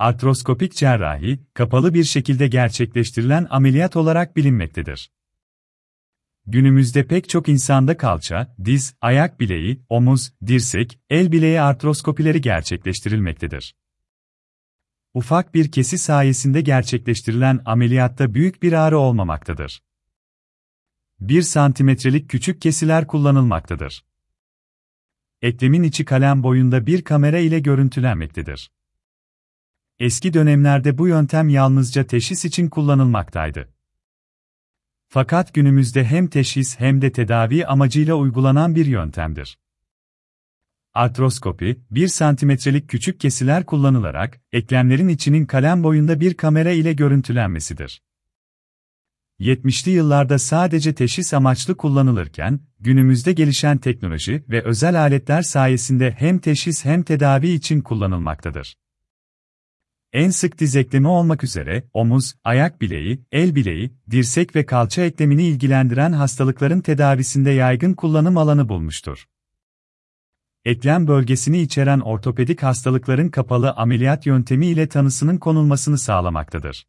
Artroskopik cerrahi, kapalı bir şekilde gerçekleştirilen ameliyat olarak bilinmektedir. Günümüzde pek çok insanda kalça, diz, ayak bileği, omuz, dirsek, el bileği artroskopileri gerçekleştirilmektedir. Ufak bir kesi sayesinde gerçekleştirilen ameliyatta büyük bir ağrı olmamaktadır. 1 santimetrelik küçük kesiler kullanılmaktadır. Eklemin içi kalem boyunda bir kamera ile görüntülenmektedir. Eski dönemlerde bu yöntem yalnızca teşhis için kullanılmaktaydı. Fakat günümüzde hem teşhis hem de tedavi amacıyla uygulanan bir yöntemdir. Artroskopi, 1 santimetrelik küçük kesiler kullanılarak, eklemlerin içinin kalem boyunda bir kamera ile görüntülenmesidir. 70'li yıllarda sadece teşhis amaçlı kullanılırken, günümüzde gelişen teknoloji ve özel aletler sayesinde hem teşhis hem tedavi için kullanılmaktadır. En sık diz eklemi olmak üzere, omuz, ayak bileği, el bileği, dirsek ve kalça eklemini ilgilendiren hastalıkların tedavisinde yaygın kullanım alanı bulmuştur. Eklem bölgesini içeren ortopedik hastalıkların kapalı ameliyat yöntemi ile tanısının konulmasını sağlamaktadır.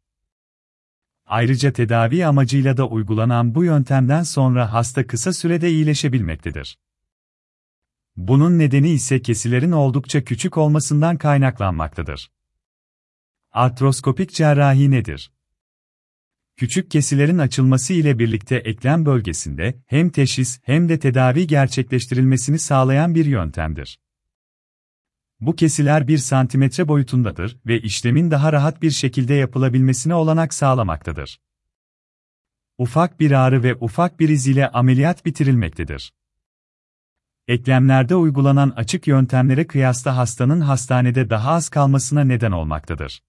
Ayrıca tedavi amacıyla da uygulanan bu yöntemden sonra hasta kısa sürede iyileşebilmektedir. Bunun nedeni ise kesilerin oldukça küçük olmasından kaynaklanmaktadır. Artroskopik cerrahi nedir? Küçük kesilerin açılması ile birlikte eklem bölgesinde hem teşhis hem de tedavi gerçekleştirilmesini sağlayan bir yöntemdir. Bu kesiler 1 santimetre boyutundadır ve işlemin daha rahat bir şekilde yapılabilmesine olanak sağlamaktadır. Ufak bir ağrı ve ufak bir iz ile ameliyat bitirilmektedir. Eklemlerde uygulanan açık yöntemlere kıyasla hastanın hastanede daha az kalmasına neden olmaktadır.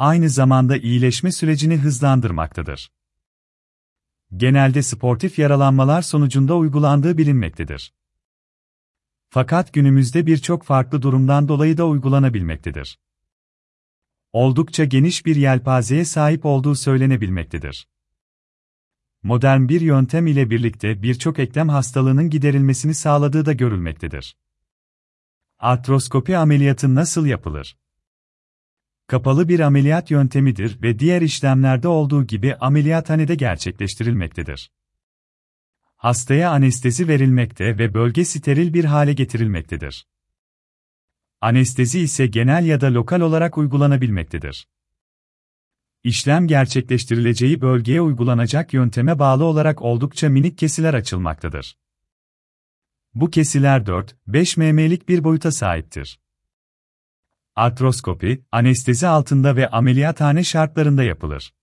Aynı zamanda iyileşme sürecini hızlandırmaktadır. Genelde sportif yaralanmalar sonucunda uygulandığı bilinmektedir. Fakat günümüzde birçok farklı durumdan dolayı da uygulanabilmektedir. Oldukça geniş bir yelpazeye sahip olduğu söylenebilmektedir. Modern bir yöntem ile birlikte birçok eklem hastalığının giderilmesini sağladığı da görülmektedir. Artroskopi ameliyatı nasıl yapılır? Kapalı bir ameliyat yöntemidir ve diğer işlemlerde olduğu gibi ameliyathanede gerçekleştirilmektedir. Hastaya anestezi verilmekte ve bölge steril bir hale getirilmektedir. Anestezi ise genel ya da lokal olarak uygulanabilmektedir. İşlem gerçekleştirileceği bölgeye uygulanacak yönteme bağlı olarak oldukça minik kesiler açılmaktadır. Bu kesiler 4-5 mm'lik bir boyuta sahiptir. Artroskopi, anestezi altında ve ameliyathane şartlarında yapılır.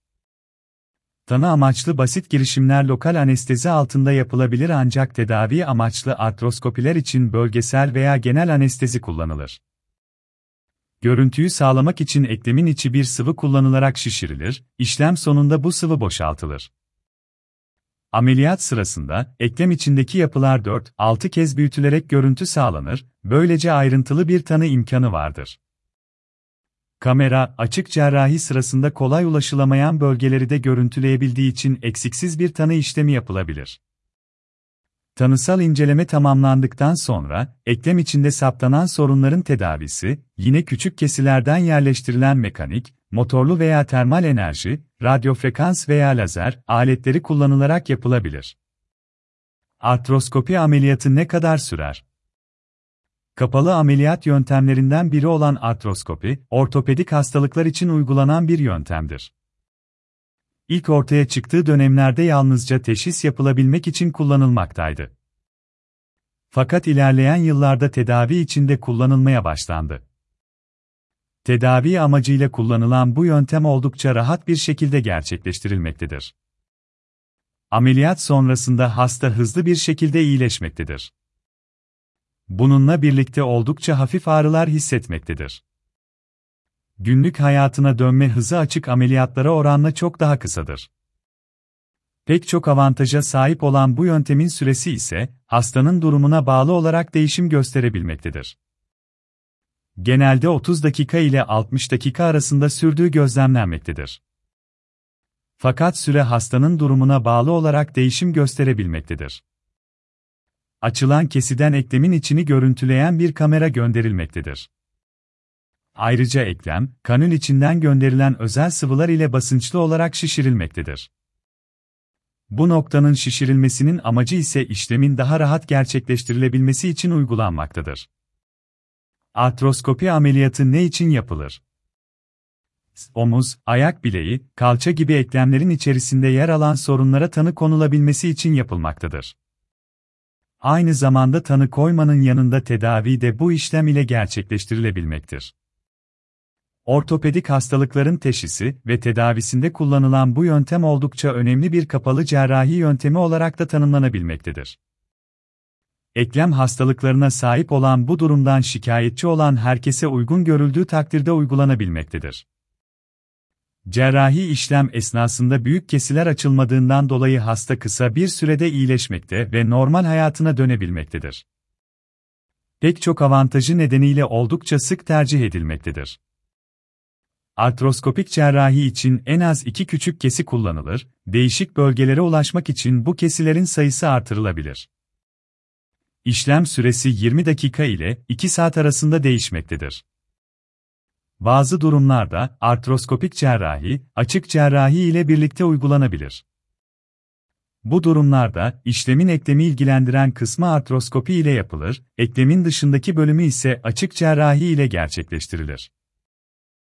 Tanı amaçlı basit girişimler lokal anestezi altında yapılabilir ancak tedavi amaçlı artroskopiler için bölgesel veya genel anestezi kullanılır. Görüntüyü sağlamak için eklemin içi bir sıvı kullanılarak şişirilir, işlem sonunda bu sıvı boşaltılır. Ameliyat sırasında, eklem içindeki yapılar 4-6 kez büyütülerek görüntü sağlanır, böylece ayrıntılı bir tanı imkanı vardır. Kamera, açık cerrahi sırasında kolay ulaşılamayan bölgeleri de görüntüleyebildiği için eksiksiz bir tanı işlemi yapılabilir. Tanısal inceleme tamamlandıktan sonra, eklem içinde saptanan sorunların tedavisi, yine küçük kesilerden yerleştirilen mekanik, motorlu veya termal enerji, radyofrekans veya lazer aletleri kullanılarak yapılabilir. Artroskopi ameliyatı ne kadar sürer? Kapalı ameliyat yöntemlerinden biri olan artroskopi, ortopedik hastalıklar için uygulanan bir yöntemdir. İlk ortaya çıktığı dönemlerde yalnızca teşhis yapılabilmek için kullanılmaktaydı. Fakat ilerleyen yıllarda tedavi içinde kullanılmaya başlandı. Tedavi amacıyla kullanılan bu yöntem oldukça rahat bir şekilde gerçekleştirilmektedir. Ameliyat sonrasında hasta hızlı bir şekilde iyileşmektedir. Bununla birlikte oldukça hafif ağrılar hissetmektedir. Günlük hayatına dönme hızı açık ameliyatlara oranla çok daha kısadır. Pek çok avantaja sahip olan bu yöntemin süresi ise hastanın durumuna bağlı olarak değişim gösterebilmektedir. Genelde 30 dakika ile 60 dakika arasında sürdüğü gözlemlenmektedir. Fakat süre hastanın durumuna bağlı olarak değişim gösterebilmektedir açılan kesiden eklemin içini görüntüleyen bir kamera gönderilmektedir. Ayrıca eklem, kanül içinden gönderilen özel sıvılar ile basınçlı olarak şişirilmektedir. Bu noktanın şişirilmesinin amacı ise işlemin daha rahat gerçekleştirilebilmesi için uygulanmaktadır. Artroskopi ameliyatı ne için yapılır? Omuz, ayak bileği, kalça gibi eklemlerin içerisinde yer alan sorunlara tanı konulabilmesi için yapılmaktadır. Aynı zamanda tanı koymanın yanında tedavi de bu işlem ile gerçekleştirilebilmektir. Ortopedik hastalıkların teşhisi ve tedavisinde kullanılan bu yöntem oldukça önemli bir kapalı cerrahi yöntemi olarak da tanımlanabilmektedir. Eklem hastalıklarına sahip olan bu durumdan şikayetçi olan herkese uygun görüldüğü takdirde uygulanabilmektedir. Cerrahi işlem esnasında büyük kesiler açılmadığından dolayı hasta kısa bir sürede iyileşmekte ve normal hayatına dönebilmektedir. Pek çok avantajı nedeniyle oldukça sık tercih edilmektedir. Artroskopik cerrahi için en az iki küçük kesi kullanılır, değişik bölgelere ulaşmak için bu kesilerin sayısı artırılabilir. İşlem süresi 20 dakika ile 2 saat arasında değişmektedir. Bazı durumlarda artroskopik cerrahi, açık cerrahi ile birlikte uygulanabilir. Bu durumlarda işlemin eklemi ilgilendiren kısmı artroskopi ile yapılır, eklemin dışındaki bölümü ise açık cerrahi ile gerçekleştirilir.